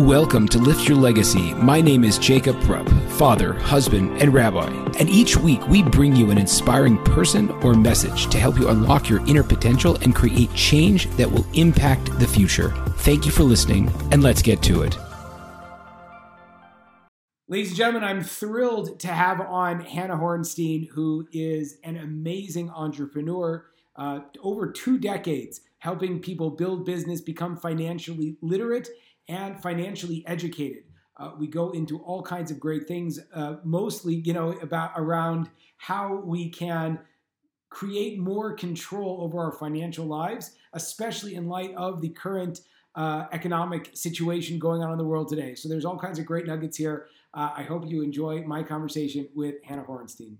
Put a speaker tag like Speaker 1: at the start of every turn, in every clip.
Speaker 1: Welcome to Lift Your Legacy. My name is Jacob Rupp, father, husband, and rabbi. And each week we bring you an inspiring person or message to help you unlock your inner potential and create change that will impact the future. Thank you for listening, and let's get to it. Ladies and gentlemen, I'm thrilled to have on Hannah Hornstein, who is an amazing entrepreneur, uh, over two decades helping people build business, become financially literate and financially educated. Uh, we go into all kinds of great things, uh, mostly, you know, about around how we can create more control over our financial lives, especially in light of the current uh, economic situation going on in the world today. So there's all kinds of great nuggets here. Uh, I hope you enjoy my conversation with Hannah Hornstein.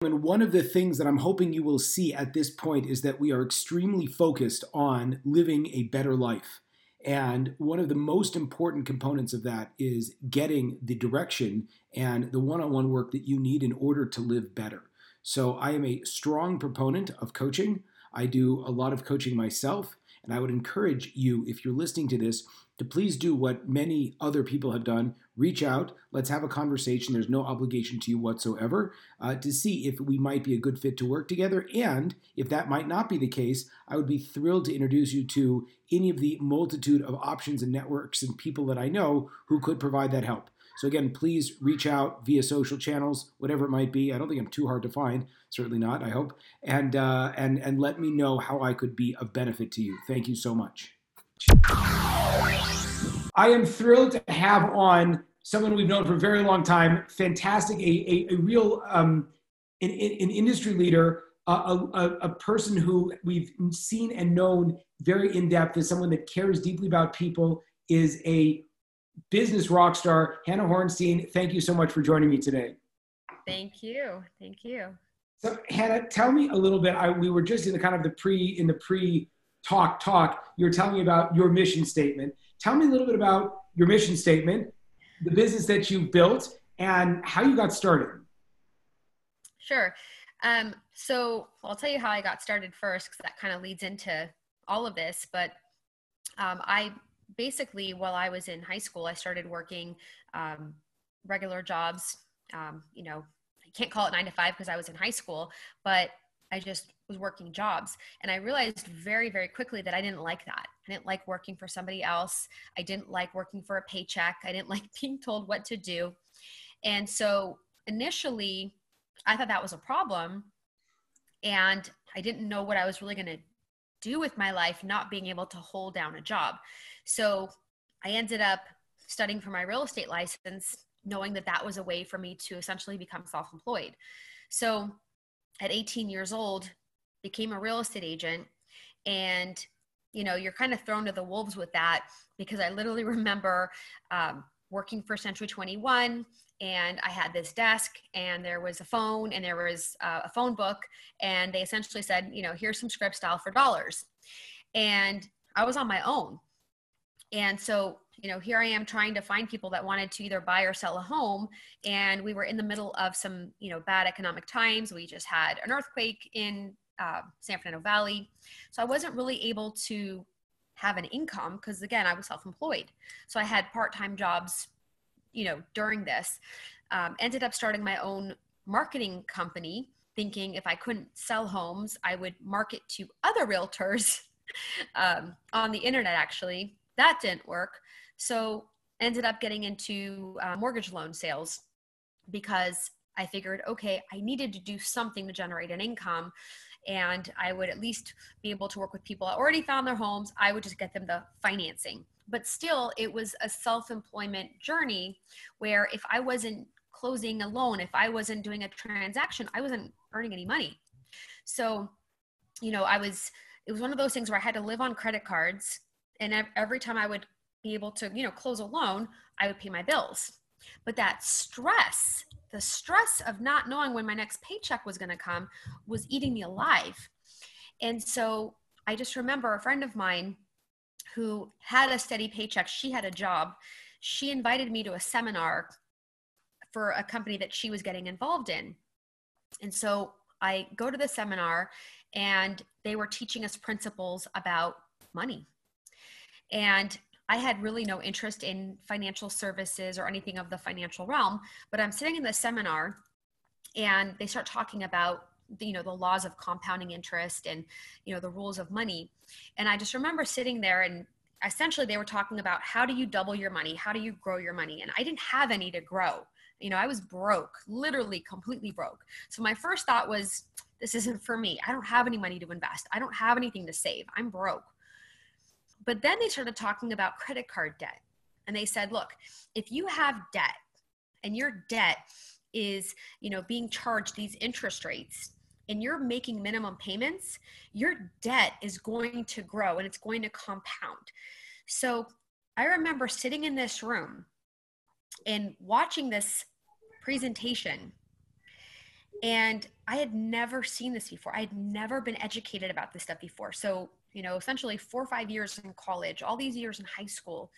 Speaker 1: And one of the things that I'm hoping you will see at this point is that we are extremely focused on living a better life. And one of the most important components of that is getting the direction and the one on one work that you need in order to live better. So, I am a strong proponent of coaching. I do a lot of coaching myself. And I would encourage you, if you're listening to this, to please do what many other people have done. Reach out. Let's have a conversation. There's no obligation to you whatsoever uh, to see if we might be a good fit to work together. And if that might not be the case, I would be thrilled to introduce you to any of the multitude of options and networks and people that I know who could provide that help. So again, please reach out via social channels, whatever it might be. I don't think I'm too hard to find. Certainly not. I hope, and uh, and and let me know how I could be of benefit to you. Thank you so much. I am thrilled to have on someone we've known for a very long time, fantastic, a, a, a real um, an, an, industry leader, a, a, a, person who we've seen and known very in depth as someone that cares deeply about people, is a business rock star, Hannah Hornstein. Thank you so much for joining me today.
Speaker 2: Thank you. Thank you.
Speaker 1: So Hannah, tell me a little bit. I, we were just in the kind of the pre in the pre talk talk. You were telling me about your mission statement. Tell me a little bit about your mission statement, the business that you built, and how you got started.
Speaker 2: Sure. Um, so I'll tell you how I got started first, because that kind of leads into all of this. But um, I basically, while I was in high school, I started working um, regular jobs. Um, you know, I can't call it nine to five because I was in high school, but I just was working jobs. And I realized very, very quickly that I didn't like that. I didn't like working for somebody else. I didn't like working for a paycheck. I didn't like being told what to do. And so initially, I thought that was a problem. And I didn't know what I was really going to do with my life, not being able to hold down a job. So I ended up studying for my real estate license, knowing that that was a way for me to essentially become self employed. So at 18 years old became a real estate agent. And you know you're kind of thrown to the wolves with that because i literally remember um, working for century 21 and i had this desk and there was a phone and there was uh, a phone book and they essentially said you know here's some script style for dollars. And i was on my own and so you know, here I am trying to find people that wanted to either buy or sell a home. And we were in the middle of some, you know, bad economic times. We just had an earthquake in uh, San Fernando Valley. So I wasn't really able to have an income because, again, I was self employed. So I had part time jobs, you know, during this. Um, ended up starting my own marketing company, thinking if I couldn't sell homes, I would market to other realtors um, on the internet, actually. That didn't work. So ended up getting into uh, mortgage loan sales because I figured, okay, I needed to do something to generate an income. And I would at least be able to work with people that already found their homes. I would just get them the financing. But still, it was a self employment journey where if I wasn't closing a loan, if I wasn't doing a transaction, I wasn't earning any money. So, you know, I was, it was one of those things where I had to live on credit cards. And every time I would be able to, you know, close a loan, I would pay my bills. But that stress, the stress of not knowing when my next paycheck was going to come was eating me alive. And so I just remember a friend of mine who had a steady paycheck, she had a job. She invited me to a seminar for a company that she was getting involved in. And so I go to the seminar and they were teaching us principles about money. And I had really no interest in financial services or anything of the financial realm. But I'm sitting in the seminar and they start talking about the, you know the laws of compounding interest and you know the rules of money. And i just remember sitting there and essentially they were talking about how do you double your money? How do you grow your money? And i didn't have any to grow. You know i was broke literally completely broke. So my first thought was this isn't for me. I don't have any money to invest. I don't have anything to save. I'm broke but then they started talking about credit card debt and they said look if you have debt and your debt is you know being charged these interest rates and you're making minimum payments, your debt is going to grow and it's going to compound. So I remember sitting in this room and watching this presentation. And I had never seen this before. I had never been educated about this stuff before. So, you know, essentially four or five years in college, all these years in high school,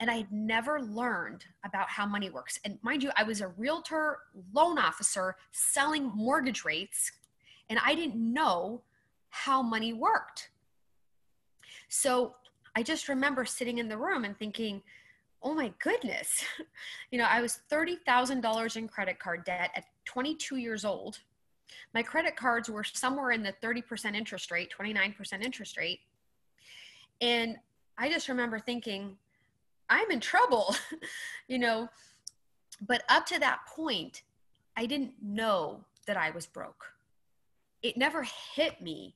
Speaker 2: and I had never learned about how money works. And mind you, I was a realtor loan officer selling mortgage rates and I didn't know how money worked. So I just remember sitting in the room and thinking, oh my goodness, you know, I was $30,000 in credit card debt at 22 years old. My credit cards were somewhere in the 30% interest rate, 29% interest rate. And I just remember thinking, I'm in trouble, you know. But up to that point, I didn't know that I was broke it never hit me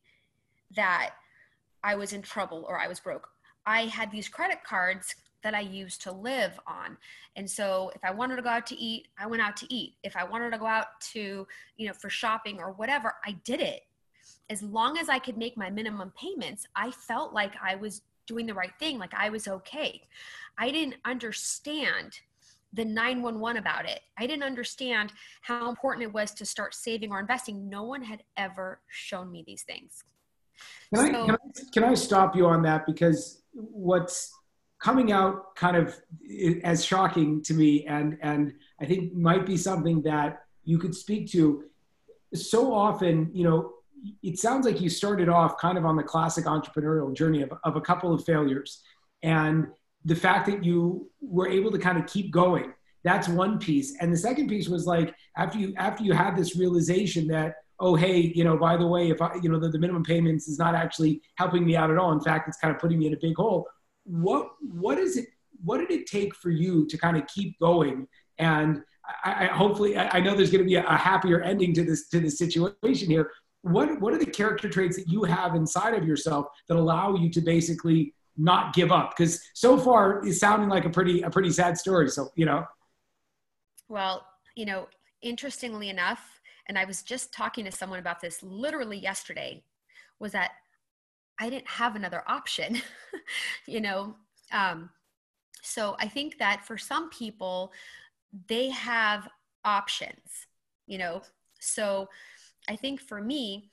Speaker 2: that I was in trouble or I was broke. I had these credit cards that I used to live on. And so if I wanted to go out to eat, I went out to eat. If I wanted to go out to, you know, for shopping or whatever, I did it. As long as I could make my minimum payments, I felt like I was doing the right thing, like I was okay. I didn't understand the 911 about it. I didn't understand how important it was to start saving or investing. No one had ever shown me these things.
Speaker 1: Can, so, I, can, I, can I stop you on that? Because what's coming out kind of as shocking to me and, and I think might be something that you could speak to. So often, you know, it sounds like you started off kind of on the classic entrepreneurial journey of, of a couple of failures. And the fact that you were able to kind of keep going that's one piece. And the second piece was like after you after you had this realization that oh hey you know by the way if i you know the, the minimum payments is not actually helping me out at all. In fact it's kind of putting me in a big hole what what is it what did it take for you to kind of keep going? And I, I hopefully I, I know there's going to be a, a happier ending to this to this situation here. What what are the character traits that you have inside of yourself that allow you to basically not give up? Because so far it's sounding like a pretty a pretty sad story so you know.
Speaker 2: Well you know interestingly enough and i was just talking to someone about this literally yesterday was that i didn't have another option you know um, so i think that for some people they have options you know so i think for me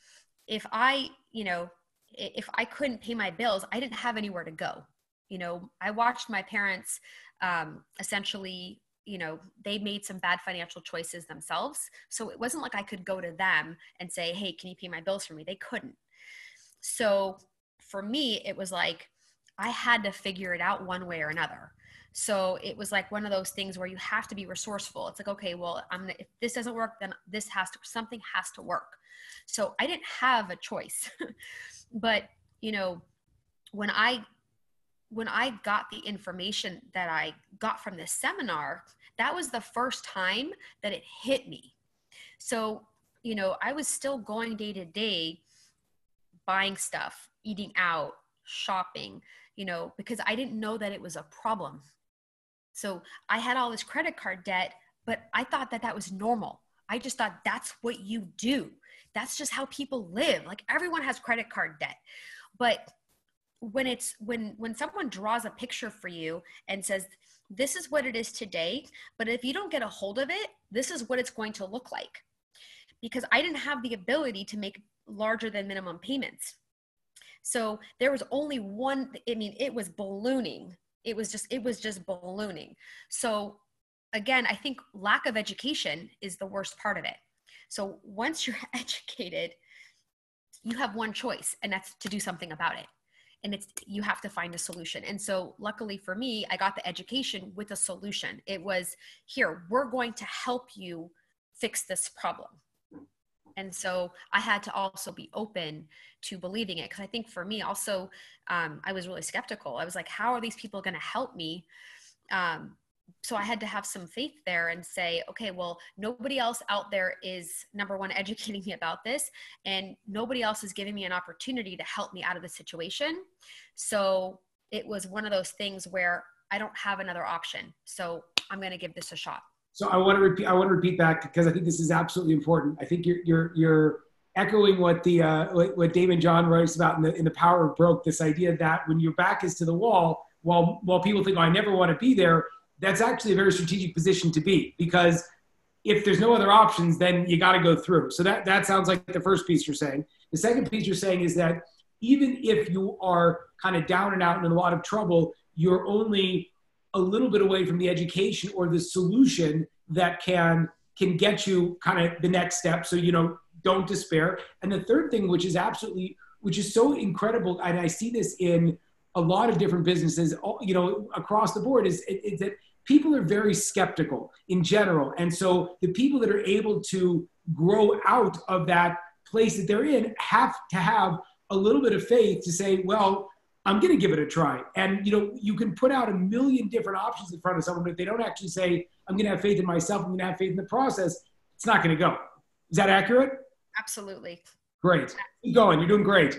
Speaker 2: if i you know if I couldn't pay my bills, I didn't have anywhere to go. You know, I watched my parents um, essentially, you know, they made some bad financial choices themselves. So it wasn't like I could go to them and say, hey, can you pay my bills for me? They couldn't. So for me, it was like I had to figure it out one way or another. So it was like one of those things where you have to be resourceful. It's like, okay, well, I'm gonna, if this doesn't work, then this has to, something has to work. So I didn't have a choice. but you know when i when i got the information that i got from this seminar that was the first time that it hit me so you know i was still going day to day buying stuff eating out shopping you know because i didn't know that it was a problem. So i had all this credit card debt but i thought that that was normal. I just thought that's what you do. That's just how people live. Like everyone has credit card debt. But when it's when when someone draws a picture for you and says this is what it is today but if you don't get a hold of it this is what it's going to look like. Because i didn't have the ability to make larger than minimum payments so there was only one i mean it was ballooning. It was just it was just ballooning. So again i think lack of education is the worst part of it. So once you're educated, you have one choice, and that's to do something about it. and it's you have to find a solution. And so luckily for me i got the education with a solution. It was here we're going to help you fix this problem and so i had to also be open to believing it because i think for me also um, i was really skeptical i was like how are these people going to help me um, so I had to have some faith there and say, okay, well, nobody else out there is number one educating me about this, and nobody else is giving me an opportunity to help me out of the situation. So it was one of those things where I don't have another option. So I'm going to give this a shot.
Speaker 1: So I want to repeat. I want to repeat that because I think this is absolutely important. I think you're you're you're echoing what the uh, what, what Daymond John writes about in the in the Power of Broke. This idea that when your back is to the wall, while while people think, oh, I never want to be there, that's actually a very strategic position to be because if there's no other options, then you got to go through. So that, that sounds like the first piece you're saying. The second piece you're saying is that even if you are kind of down and out and in a lot of trouble, you're only a little bit away from the education or the solution that can can get you kind of the next step. So you know, don't despair. And the third thing, which is absolutely, which is so incredible, and I see this in a lot of different businesses, you know, across the board, is, is that people are very skeptical in general. And so the people that are able to grow out of that place that they're in have to have a little bit of faith to say, well, I'm going to give it a try. And you know, you can put out a million different options in front of someone, but if they don't actually say, I'm going to have faith in myself, I'm going to have faith in the process, it's not going to go. Is that accurate?
Speaker 2: Absolutely.
Speaker 1: Great. Keep going. You're doing great.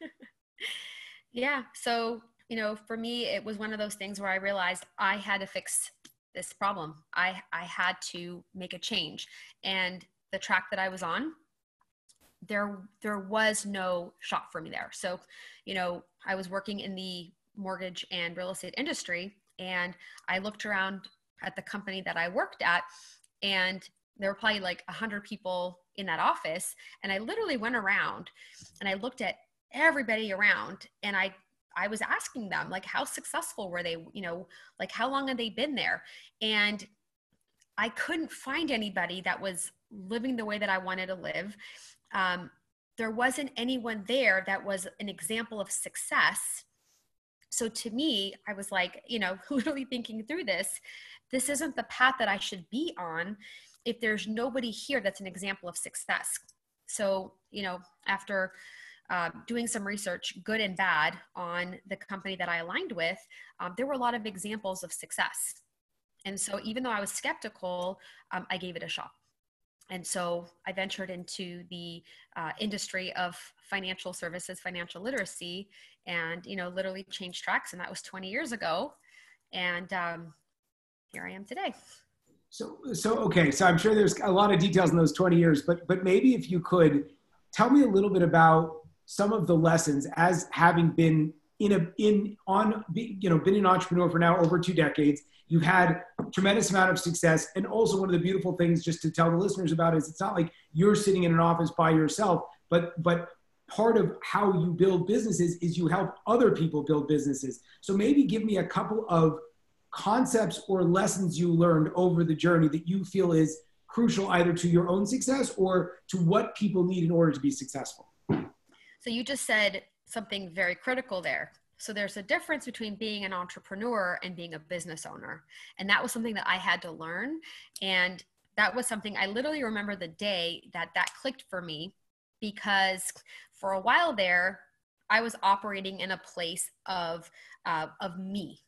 Speaker 2: yeah. So you know, for me, it was one of those things where I realized I had to fix this problem. I, I had to make a change. And the track that I was on, there, there was no shop for me there. So, you know, I was working in the mortgage and real estate industry, and I looked around at the company that I worked at, and there were probably like a hundred people in that office. And I literally went around and I looked at everybody around and I I was asking them like how successful were they, you know, like how long had they been there? And I couldn't find anybody that was living the way that I wanted to live. Um, there wasn't anyone there that was an example of success. So to me, I was like, you know, literally thinking through this, this isn't the path that I should be on if there's nobody here that's an example of success. So, you know, after uh, doing some research, good and bad, on the company that I aligned with, um, there were a lot of examples of success. And so, even though I was skeptical, um, I gave it a shot. And so, I ventured into the uh, industry of financial services, financial literacy, and you know, literally changed tracks. And that was 20 years ago. And um, here I am today.
Speaker 1: So, so okay. So I'm sure there's a lot of details in those 20 years, but but maybe if you could tell me a little bit about some of the lessons as having been in a in on you know been an entrepreneur for now over two decades. You've had tremendous amount of success. And also one of the beautiful things just to tell the listeners about is it's not like you're sitting in an office by yourself but but part of how you build businesses is you help other people build businesses. So maybe give me a couple of concepts or lessons you learned over the journey that you feel is crucial either to your own success or to what people need in order to be successful.
Speaker 2: So you just said something very critical there. So there's a difference between being an entrepreneur and being a business owner. And that was something that I had to learn. And that was something I literally remember the day that that clicked for me because for a while there, I was operating in a place of, uh, of me.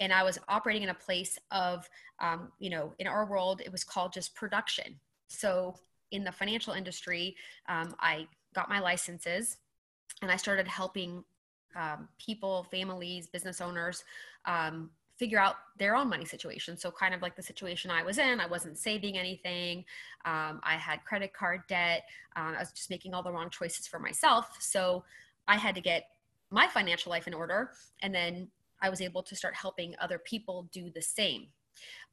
Speaker 2: And I was operating in a place of, um, you know, in our world, it was called just production. So in the financial industry, um, I got my licenses and I started helping um, people, families, business owners um, figure out their own money situation. So, kind of like the situation I was in, I wasn't saving anything. Um, I had credit card debt. Uh, I was just making all the wrong choices for myself. So, I had to get my financial life in order. And then I was able to start helping other people do the same.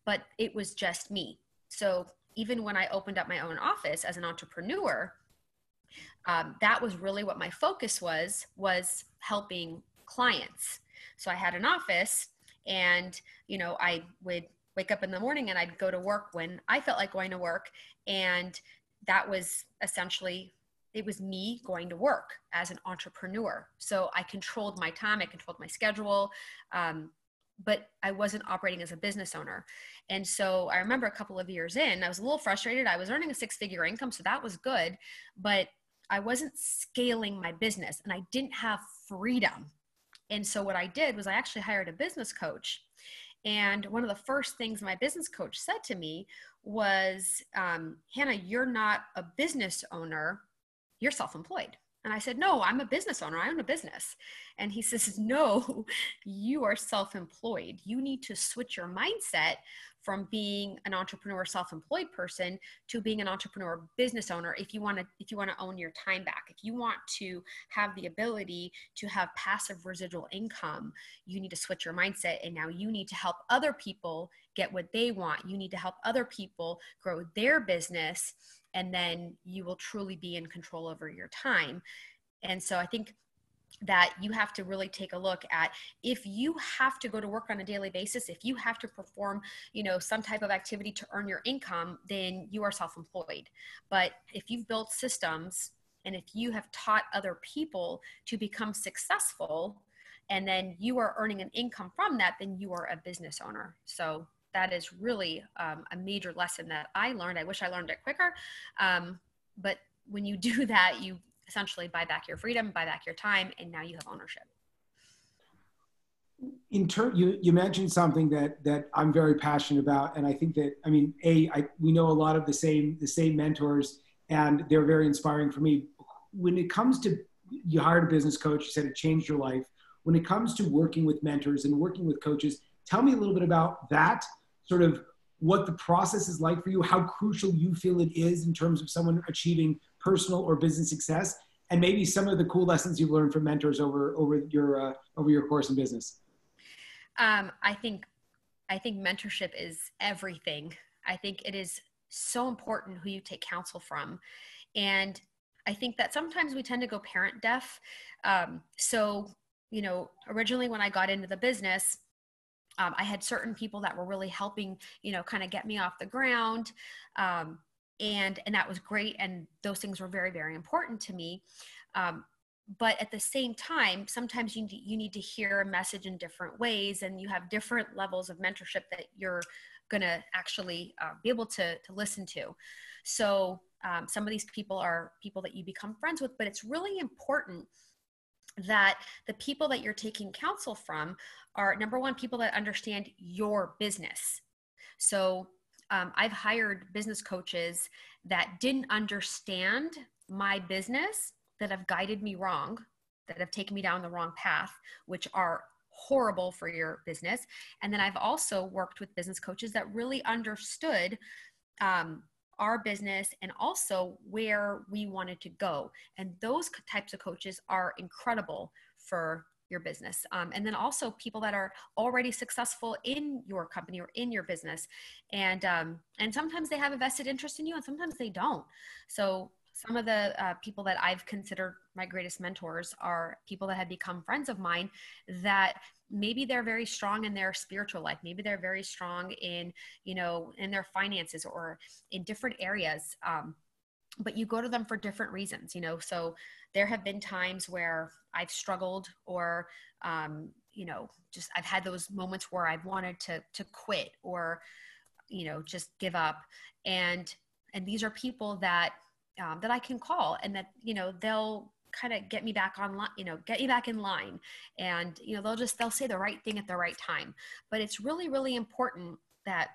Speaker 2: But it was just me. So, even when I opened up my own office as an entrepreneur, um, that was really what my focus was was helping clients so i had an office and you know i would wake up in the morning and i'd go to work when i felt like going to work and that was essentially it was me going to work as an entrepreneur. So I controlled my time, I controlled my schedule, um, but I wasn't operating as a business owner. And so I remember a couple of years in, I was a little frustrated. I was earning a six figure income, so that was good, but I wasn't scaling my business and I didn't have freedom. And so what I did was I actually hired a business coach. And one of the first things my business coach said to me was, um, Hannah, you're not a business owner, you're self employed. And I said, No, I'm a business owner. I own a business. And he says, No, you are self employed. You need to switch your mindset from being an entrepreneur self-employed person to being an entrepreneur business owner if you want to if you want to own your time back if you want to have the ability to have passive residual income you need to switch your mindset and now you need to help other people get what they want you need to help other people grow their business and then you will truly be in control over your time. And so i think that you have to really take a look at if you have to go to work on a daily basis if you have to perform you know some type of activity to earn your income then you are self-employed. But if you've built systems and if you have taught other people to become successful and then you are earning an income from that then you are a business owner. So that is really um, a major lesson that i learned i wish i learned it quicker um, but when you do that you essentially buy back your freedom, buy back your time, and now you have ownership.
Speaker 1: In turn, you, you mentioned something that that I'm very passionate about, and I think that I mean, a I, we know a lot of the same the same mentors, and they're very inspiring for me. When it comes to you hired a business coach, you said it changed your life. When it comes to working with mentors and working with coaches, tell me a little bit about that sort of what the process is like for you, how crucial you feel it is in terms of someone achieving personal or business success, and maybe some of the cool lessons you've learned from mentors over over your uh, over your course in business.
Speaker 2: Um, I think I think mentorship is everything. I think it is so important who you take counsel from, and I think that sometimes we tend to go parent deaf. Um, so you know, originally when I got into the business, um, I had certain people that were really helping, you know, kind of get me off the ground. Um, and and that was great and those things were very very important to me um, but at the same time sometimes you need, you need to hear a message in different ways and you have different levels of mentorship that you're going to actually uh, be able to, to listen to so um, some of these people are people that you become friends with but it's really important that the people that you're taking counsel from are number one people that understand your business so um, I've hired business coaches that didn't understand my business, that have guided me wrong, that have taken me down the wrong path, which are horrible for your business. And then I've also worked with business coaches that really understood um, our business and also where we wanted to go. And those types of coaches are incredible for your business. Um, and then also people that are already successful in your company or in your business. And um, and sometimes they have a vested interest in you and sometimes they don't. So some of the uh, people that i've considered my greatest mentors are people that have become friends of mine that maybe they're very strong in their spiritual life. Maybe they're very strong in you know in their finances or in different areas um, but you go to them for different reasons you know? So there have been times where i've struggled or um, you know just i've had those moments where i've wanted to to quit or you know just give up. And and these are people that um, that i can call and that you know they'll kind of get me back on you know get me back in line and you know they'll just they'll say the right thing at the right time but it's really really important that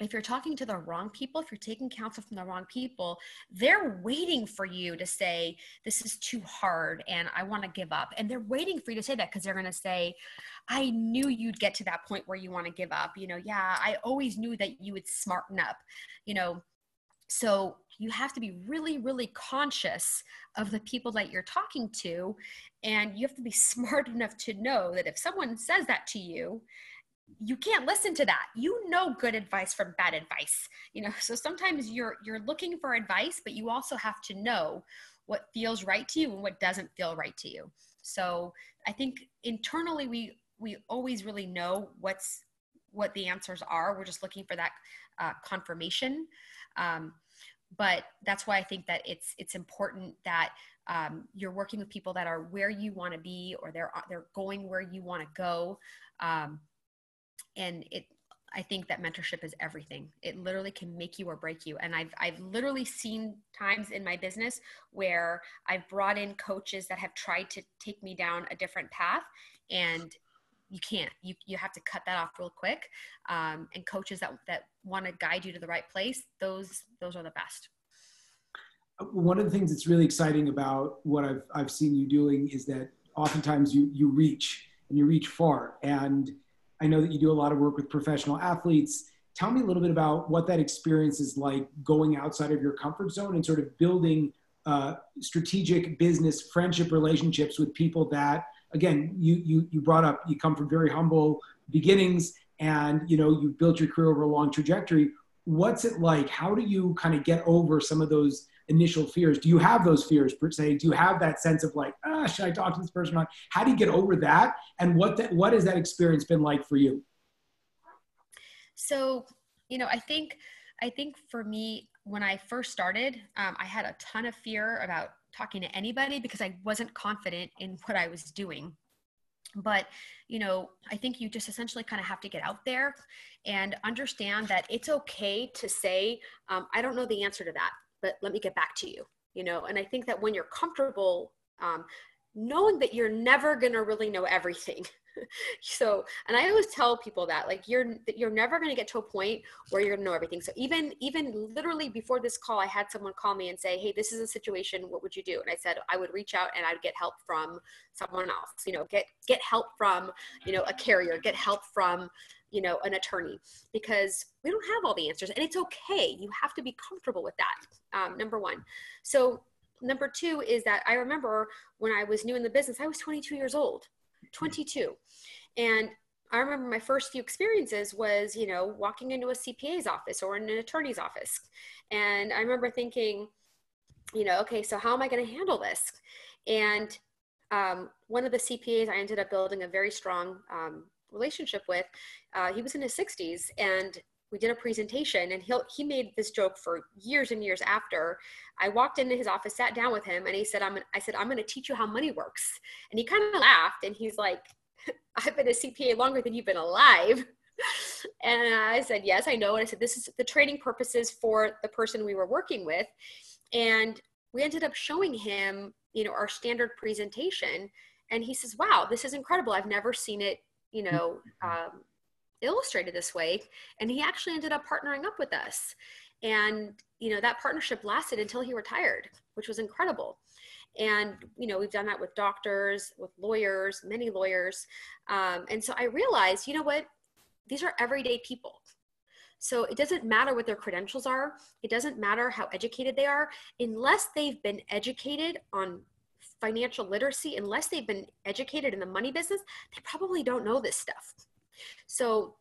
Speaker 2: if you're talking to the wrong people, if you're taking counsel from the wrong people, they're waiting for you to say, This is too hard and I want to give up. And they're waiting for you to say that because they're going to say, I knew you'd get to that point where you want to give up. You know, yeah, I always knew that you would smarten up, you know. So you have to be really, really conscious of the people that you're talking to. And you have to be smart enough to know that if someone says that to you, you can't listen to that. You know good advice from bad advice you know? So sometimes you're you're looking for advice but you also have to know what feels right to you and what doesn't feel right to you. So i think internally we we always really know what's what the answers are. We're just looking for that uh, confirmation. Um, but that's why I think that it's it's important that um, you're working with people that are where you want to be or they're they're going where you want to go um, and it I think that mentorship is everything. It literally can make you or break you. And I've I've literally seen times in my business where I've brought in coaches that have tried to take me down a different path and you can't you, you have to cut that off real quick um, and coaches that, that want to guide you to the right place those those are the best
Speaker 1: one of the things that's really exciting about what I've, I've seen you doing is that oftentimes you, you reach and you reach far. And I know that you do a lot of work with professional athletes. Tell me a little bit about what that experience is like going outside of your comfort zone and sort of building uh, strategic business friendship relationships with people that, again, you, you, you brought up, you come from very humble beginnings and, you know, you've built your career over a long trajectory. What's it like? How do you kind of get over some of those initial fears? Do you have those fears per se? Do you have that sense of like ah should i talk to this person on how do you get over that? And what that what has that experience been like for you?
Speaker 2: So you know i think i think for me when i first started um, i had a ton of fear about talking to anybody because i wasn't confident in what i was doing. But you know i think you just essentially kind of have to get out there and understand that it's okay to say um, i don't know the answer to that but let me get back to you you know? And i think that when you're comfortable um, knowing that you're never going to really know everything so and i always tell people that like you're you're never going to get to a point where you're going to know everything. So even even literally before this call i had someone call me and say hey this is a situation what would you do? And i said i would reach out and i'd get help from someone else. You know get get help from you know a carrier get help from you know an attorney because we don't have all the answers and it's okay. You have to be comfortable with that um, number one. So number two is that i remember when i was new in the business i was 22 years old 22 and i remember my first few experiences was you know walking into a cpa's office or in an attorney's office. And i remember thinking you know okay so how am i going to handle this? And um, one of the cpas i ended up building a very strong um, relationship with, uh, he was in his 60s and we did a presentation and he he made this joke for years and years after. I walked into his office sat down with him and he said i'm i said i'm going to teach you how money works. And he kind of laughed and he's like i've been a cpa longer than you've been alive. And i said yes i know. And i said this is the training purposes for the person we were working with. And we ended up showing him you know our standard presentation. And he says wow this is incredible. I've never seen it you know, um, illustrated this way. And he actually ended up partnering up with us. And, you know, that partnership lasted until he retired, which was incredible. And, you know, we've done that with doctors, with lawyers, many lawyers. Um, and so I realized, you know what? These are everyday people. So it doesn't matter what their credentials are. It doesn't matter how educated they are, unless they've been educated on financial literacy, unless they've been educated in the money business, they probably don't know this stuff. So,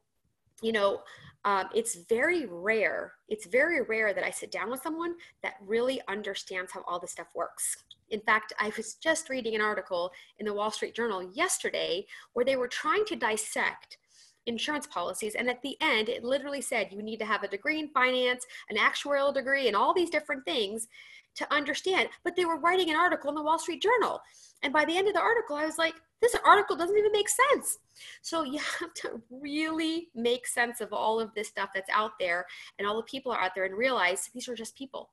Speaker 2: you know, um, it's very rare. It's very rare that I sit down with someone that really understands how all this stuff works. In fact, I was just reading an article in the Wall Street Journal yesterday where they were trying to dissect insurance policies. And at the end, it literally said you need to have a degree in finance, an actuarial degree, and all these different things to understand. But they were writing an article in the Wall Street Journal. And by the end of the article, I was like, this article doesn't even make sense. So you have to really make sense of all of this stuff that's out there and all the people are out there and realize these are just people.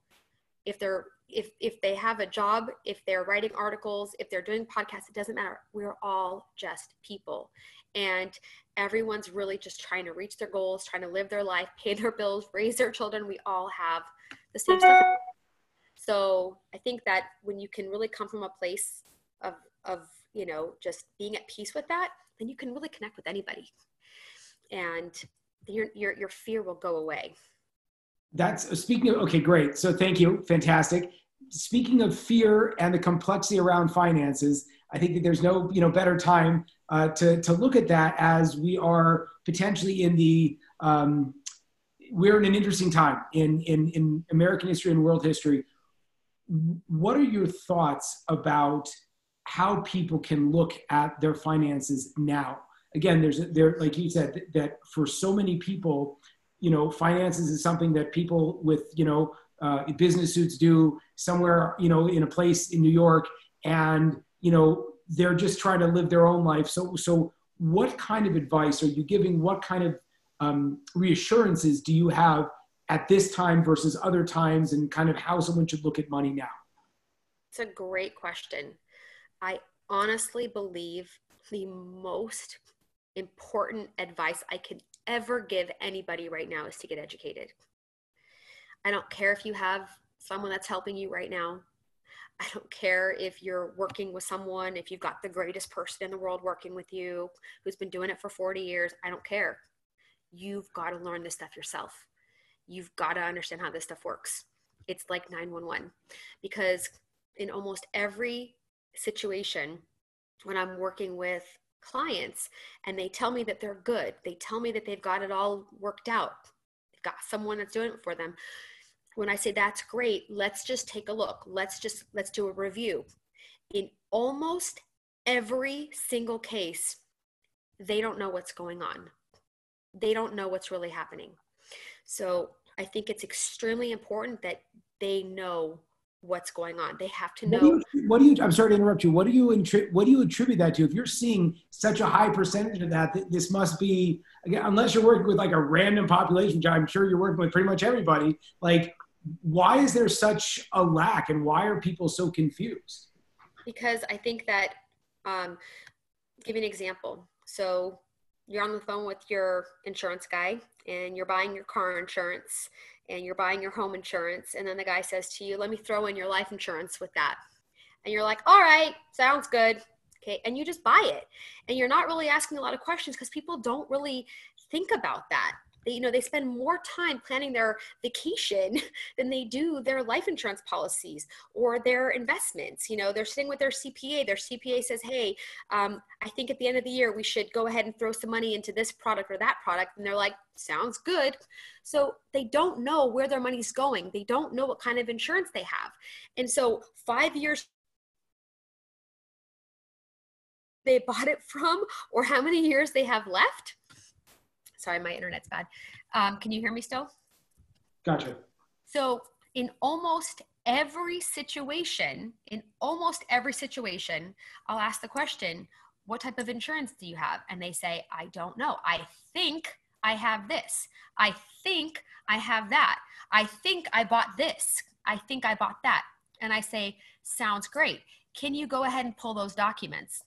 Speaker 2: If they're if if they have a job, if they're writing articles, if they're doing podcasts, it doesn't matter. We're all just people. And everyone's really just trying to reach their goals, trying to live their life, pay their bills, raise their children. We all have the same stuff so I think that when you can really come from a place of, of, you know, just being at peace with that, then you can really connect with anybody. And your, your, your fear will go away.
Speaker 1: That's speaking of, okay, great. So thank you. Fantastic. Speaking of fear and the complexity around finances, I think that there's no, you know, better time uh, to, to look at that as we are potentially in the, um, we're in an interesting time in, in, in American history and world history what are your thoughts about how people can look at their finances now? Again, there's there, like you said, that for so many people, you know, finances is something that people with you know uh, business suits do somewhere, you know, in a place in New York, and you know they're just trying to live their own life. So, so what kind of advice are you giving? What kind of um, reassurances do you have at this time versus other times, and kind of how someone should look at money now?
Speaker 2: It's a great question. I honestly believe the most important advice I could ever give anybody right now is to get educated. I don't care if you have someone that's helping you right now. I don't care if you're working with someone, if you've got the greatest person in the world working with you who's been doing it for 40 years. I don't care. You've got to learn this stuff yourself. You've got to understand how this stuff works. It's like 911 because in almost every situation, when I'm working with clients and they tell me that they're good, they tell me that they've got it all worked out, they've got someone that's doing it for them when I say that's great, let's just take a look. Let's just let's do a review. In almost every single case, they don't know what's going on. They don't know what's really happening. So, I think it's extremely important that they know what's going on. They have to know. What
Speaker 1: do you, what do you I'm sorry to interrupt you. What do you what do you attribute that to? If you're seeing such a high percentage of that, this must be again, unless you're working with like a random population, which I'm sure you're working with pretty much everybody. Like, why is there such a lack, and why are people so confused?
Speaker 2: Because I think that, um, give an example. So you're on the phone with your insurance guy, and you're buying your car insurance, and you're buying your home insurance and then the guy says to you let me throw in your life insurance with that. And you're like all right sounds good. Okay and you just buy it. And you're not really asking a lot of questions because people don't really think about that they, you know they spend more time planning their vacation than they do their life insurance policies or their investments. You know they're sitting with their cpa their cpa says hey um, i think at the end of the year we should go ahead and throw some money into this product or that product. And they're like sounds good. So they don't know where their money's going. They don't know what kind of insurance they have. And so five years they bought it from or how many years they have left Sorry, my internet's bad. Um, can you hear me still?
Speaker 1: Gotcha.
Speaker 2: So, in almost every situation, in almost every situation, I'll ask the question, What type of insurance do you have? And they say, I don't know. I think I have this. I think I have that. I think I bought this. I think I bought that. And I say, Sounds great. Can you go ahead and pull those documents?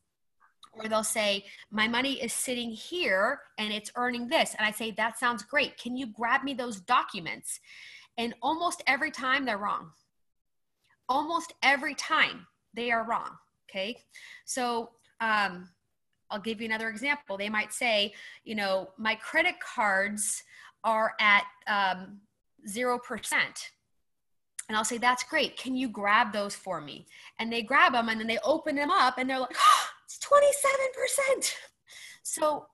Speaker 2: Or they'll say, My money is sitting here and it's earning this. And I say, That sounds great. Can you grab me those documents? And almost every time they're wrong. Almost every time they are wrong. Okay. So, um, I'll give you another example. They might say, you know, my credit cards are at um, 0%. And I'll say, that's great. Can you grab those for me? And they grab them and then they open them up and they're like, oh, it's 27%. So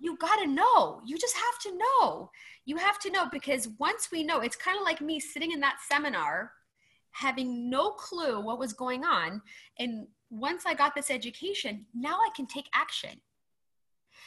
Speaker 2: you got to know. You just have to know. You have to know because once we know, it's kind of like me sitting in that seminar having no clue what was going on. And once I got this education, now I can take action.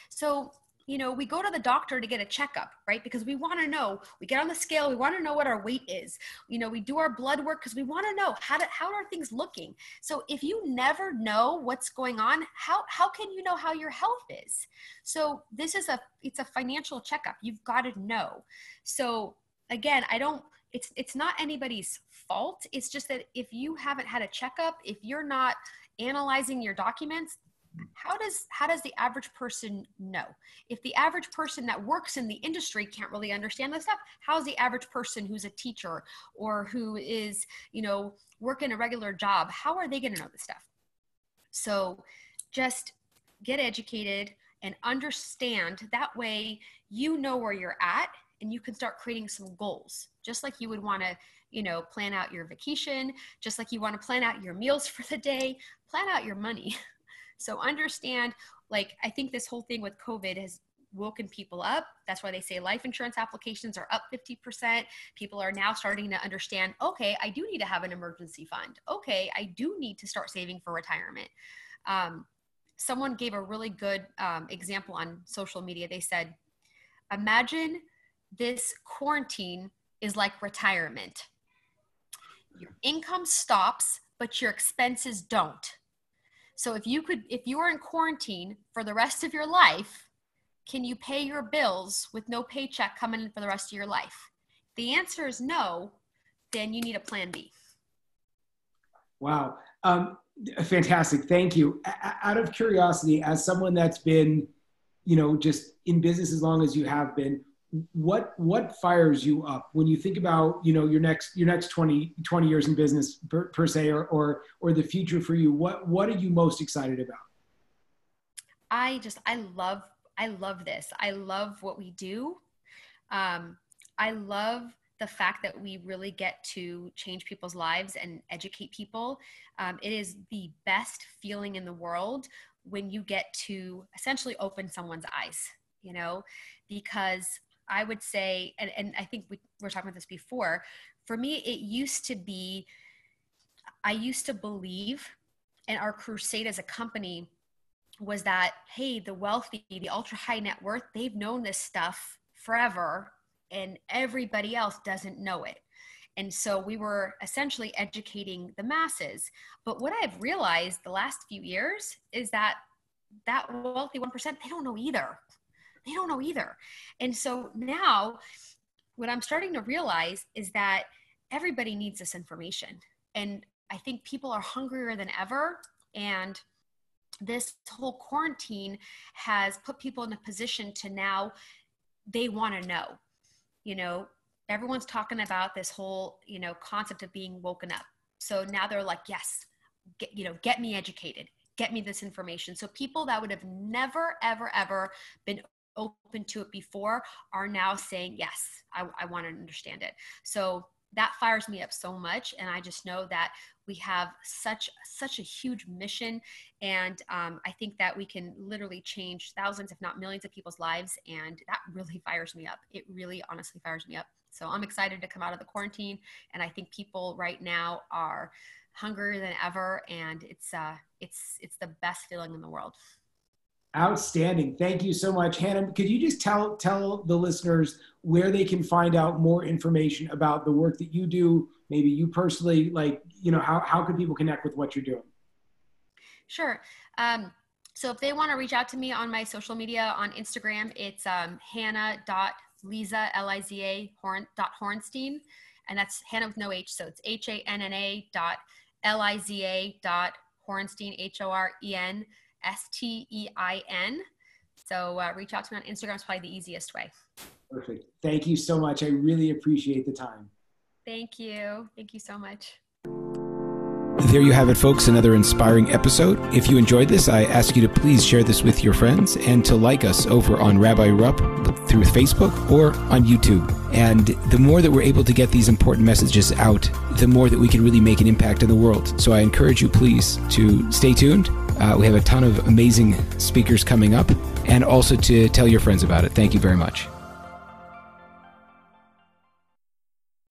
Speaker 2: So you know, we go to the doctor to get a checkup, right? Because we want to know, we get on the scale, we want to know what our weight is. You know, we do our blood work because we want to know how, to, how are things looking. So if you never know what's going on, how, how can you know how your health is? So this is a, it's a financial checkup. You've got to know. So again, I don't, it's, it's not anybody's fault. It's just that if you haven't had a checkup, if you're not analyzing your documents, how does how does the average person know? If the average person that works in the industry can't really understand this stuff how's the average person who's a teacher or who is you know working a regular job how are they going to know this stuff? So just get educated and understand. That way you know where you're at and you can start creating some goals. Just like you would want to you know plan out your vacation just like you want to plan out your meals for the day plan out your money So understand, like, I think this whole thing with COVID has woken people up. That's why they say life insurance applications are up 50%. People are now starting to understand okay, I do need to have an emergency fund. Okay, I do need to start saving for retirement. Um, someone gave a really good um, example on social media. They said, imagine this quarantine is like retirement. your income stops, but your expenses don't. So if you could, if you are in quarantine for the rest of your life, can you pay your bills with no paycheck coming in for the rest of your life? The answer is no, then you need a plan B.
Speaker 1: Wow. Um, fantastic. Thank you. Out of curiosity, as someone that's been, you know, just in business as long as you have been, what what fires you up when you think about you know your next your next 20 20 years in business per, per se or, or or the future for you? What what are you most excited about?
Speaker 2: I just i love i love this. I love what we do. Um i love the fact that we really get to change people's lives and educate people. Um, it is the best feeling in the world when you get to essentially open someone's eyes you know because I would say, and, and I think we were talking about this before, for me, it used to be, I used to believe, and our crusade as a company was that, hey, the wealthy, the ultra high net worth, they've known this stuff forever, and everybody else doesn't know it. And so we were essentially educating the masses. But what I've realized the last few years is that that wealthy 1%, they don't know either they don't know either. And so now what I'm starting to realize is that everybody needs this information. And I think people are hungrier than ever. And this whole quarantine has put people in a position to now they want to know. You know, everyone's talking about this whole, you know, concept of being woken up. So now they're like, yes, get, you know, get me educated, get me this information. So people that would have never, ever, ever been open to it before are now saying, yes, I, I want to understand it. So that fires me up so much and i just know that we have such such a huge mission and um, i think that we can literally change thousands if not millions of people's lives and that really fires me up. It really honestly fires me up. So i'm excited to come out of the quarantine and i think people right now are hungrier than ever and it's uh it's it's the best feeling in the world
Speaker 1: Outstanding. Thank you so much. Hannah, could you just tell tell the listeners where they can find out more information about the work that you do, maybe you personally, like, you know, how, how can people connect with what you're doing?
Speaker 2: Sure. Um, so if they want to reach out to me on my social media on Instagram, it's um, hannah.liza, L-I-Z-A, horn, dot Horenstein. And that's Hannah with no H. So it's H-A-N-N-A dot L-I-Z-A dot Horenstein, H-O-R-E-N S T E I N. So uh, reach out to me on Instagram is probably the easiest way.
Speaker 1: Perfect. Thank you so much. I really appreciate the time.
Speaker 2: Thank you. Thank you so much.
Speaker 1: There you have it, folks. Another inspiring episode. If you enjoyed this, I ask you to please share this with your friends and to like us over on Rabbi Rupp through Facebook or on YouTube. And the more that we're able to get these important messages out, the more that we can really make an impact in the world. So I encourage you, please, to stay tuned. Uh, we have a ton of amazing speakers coming up and also to tell your friends about it. Thank you very much.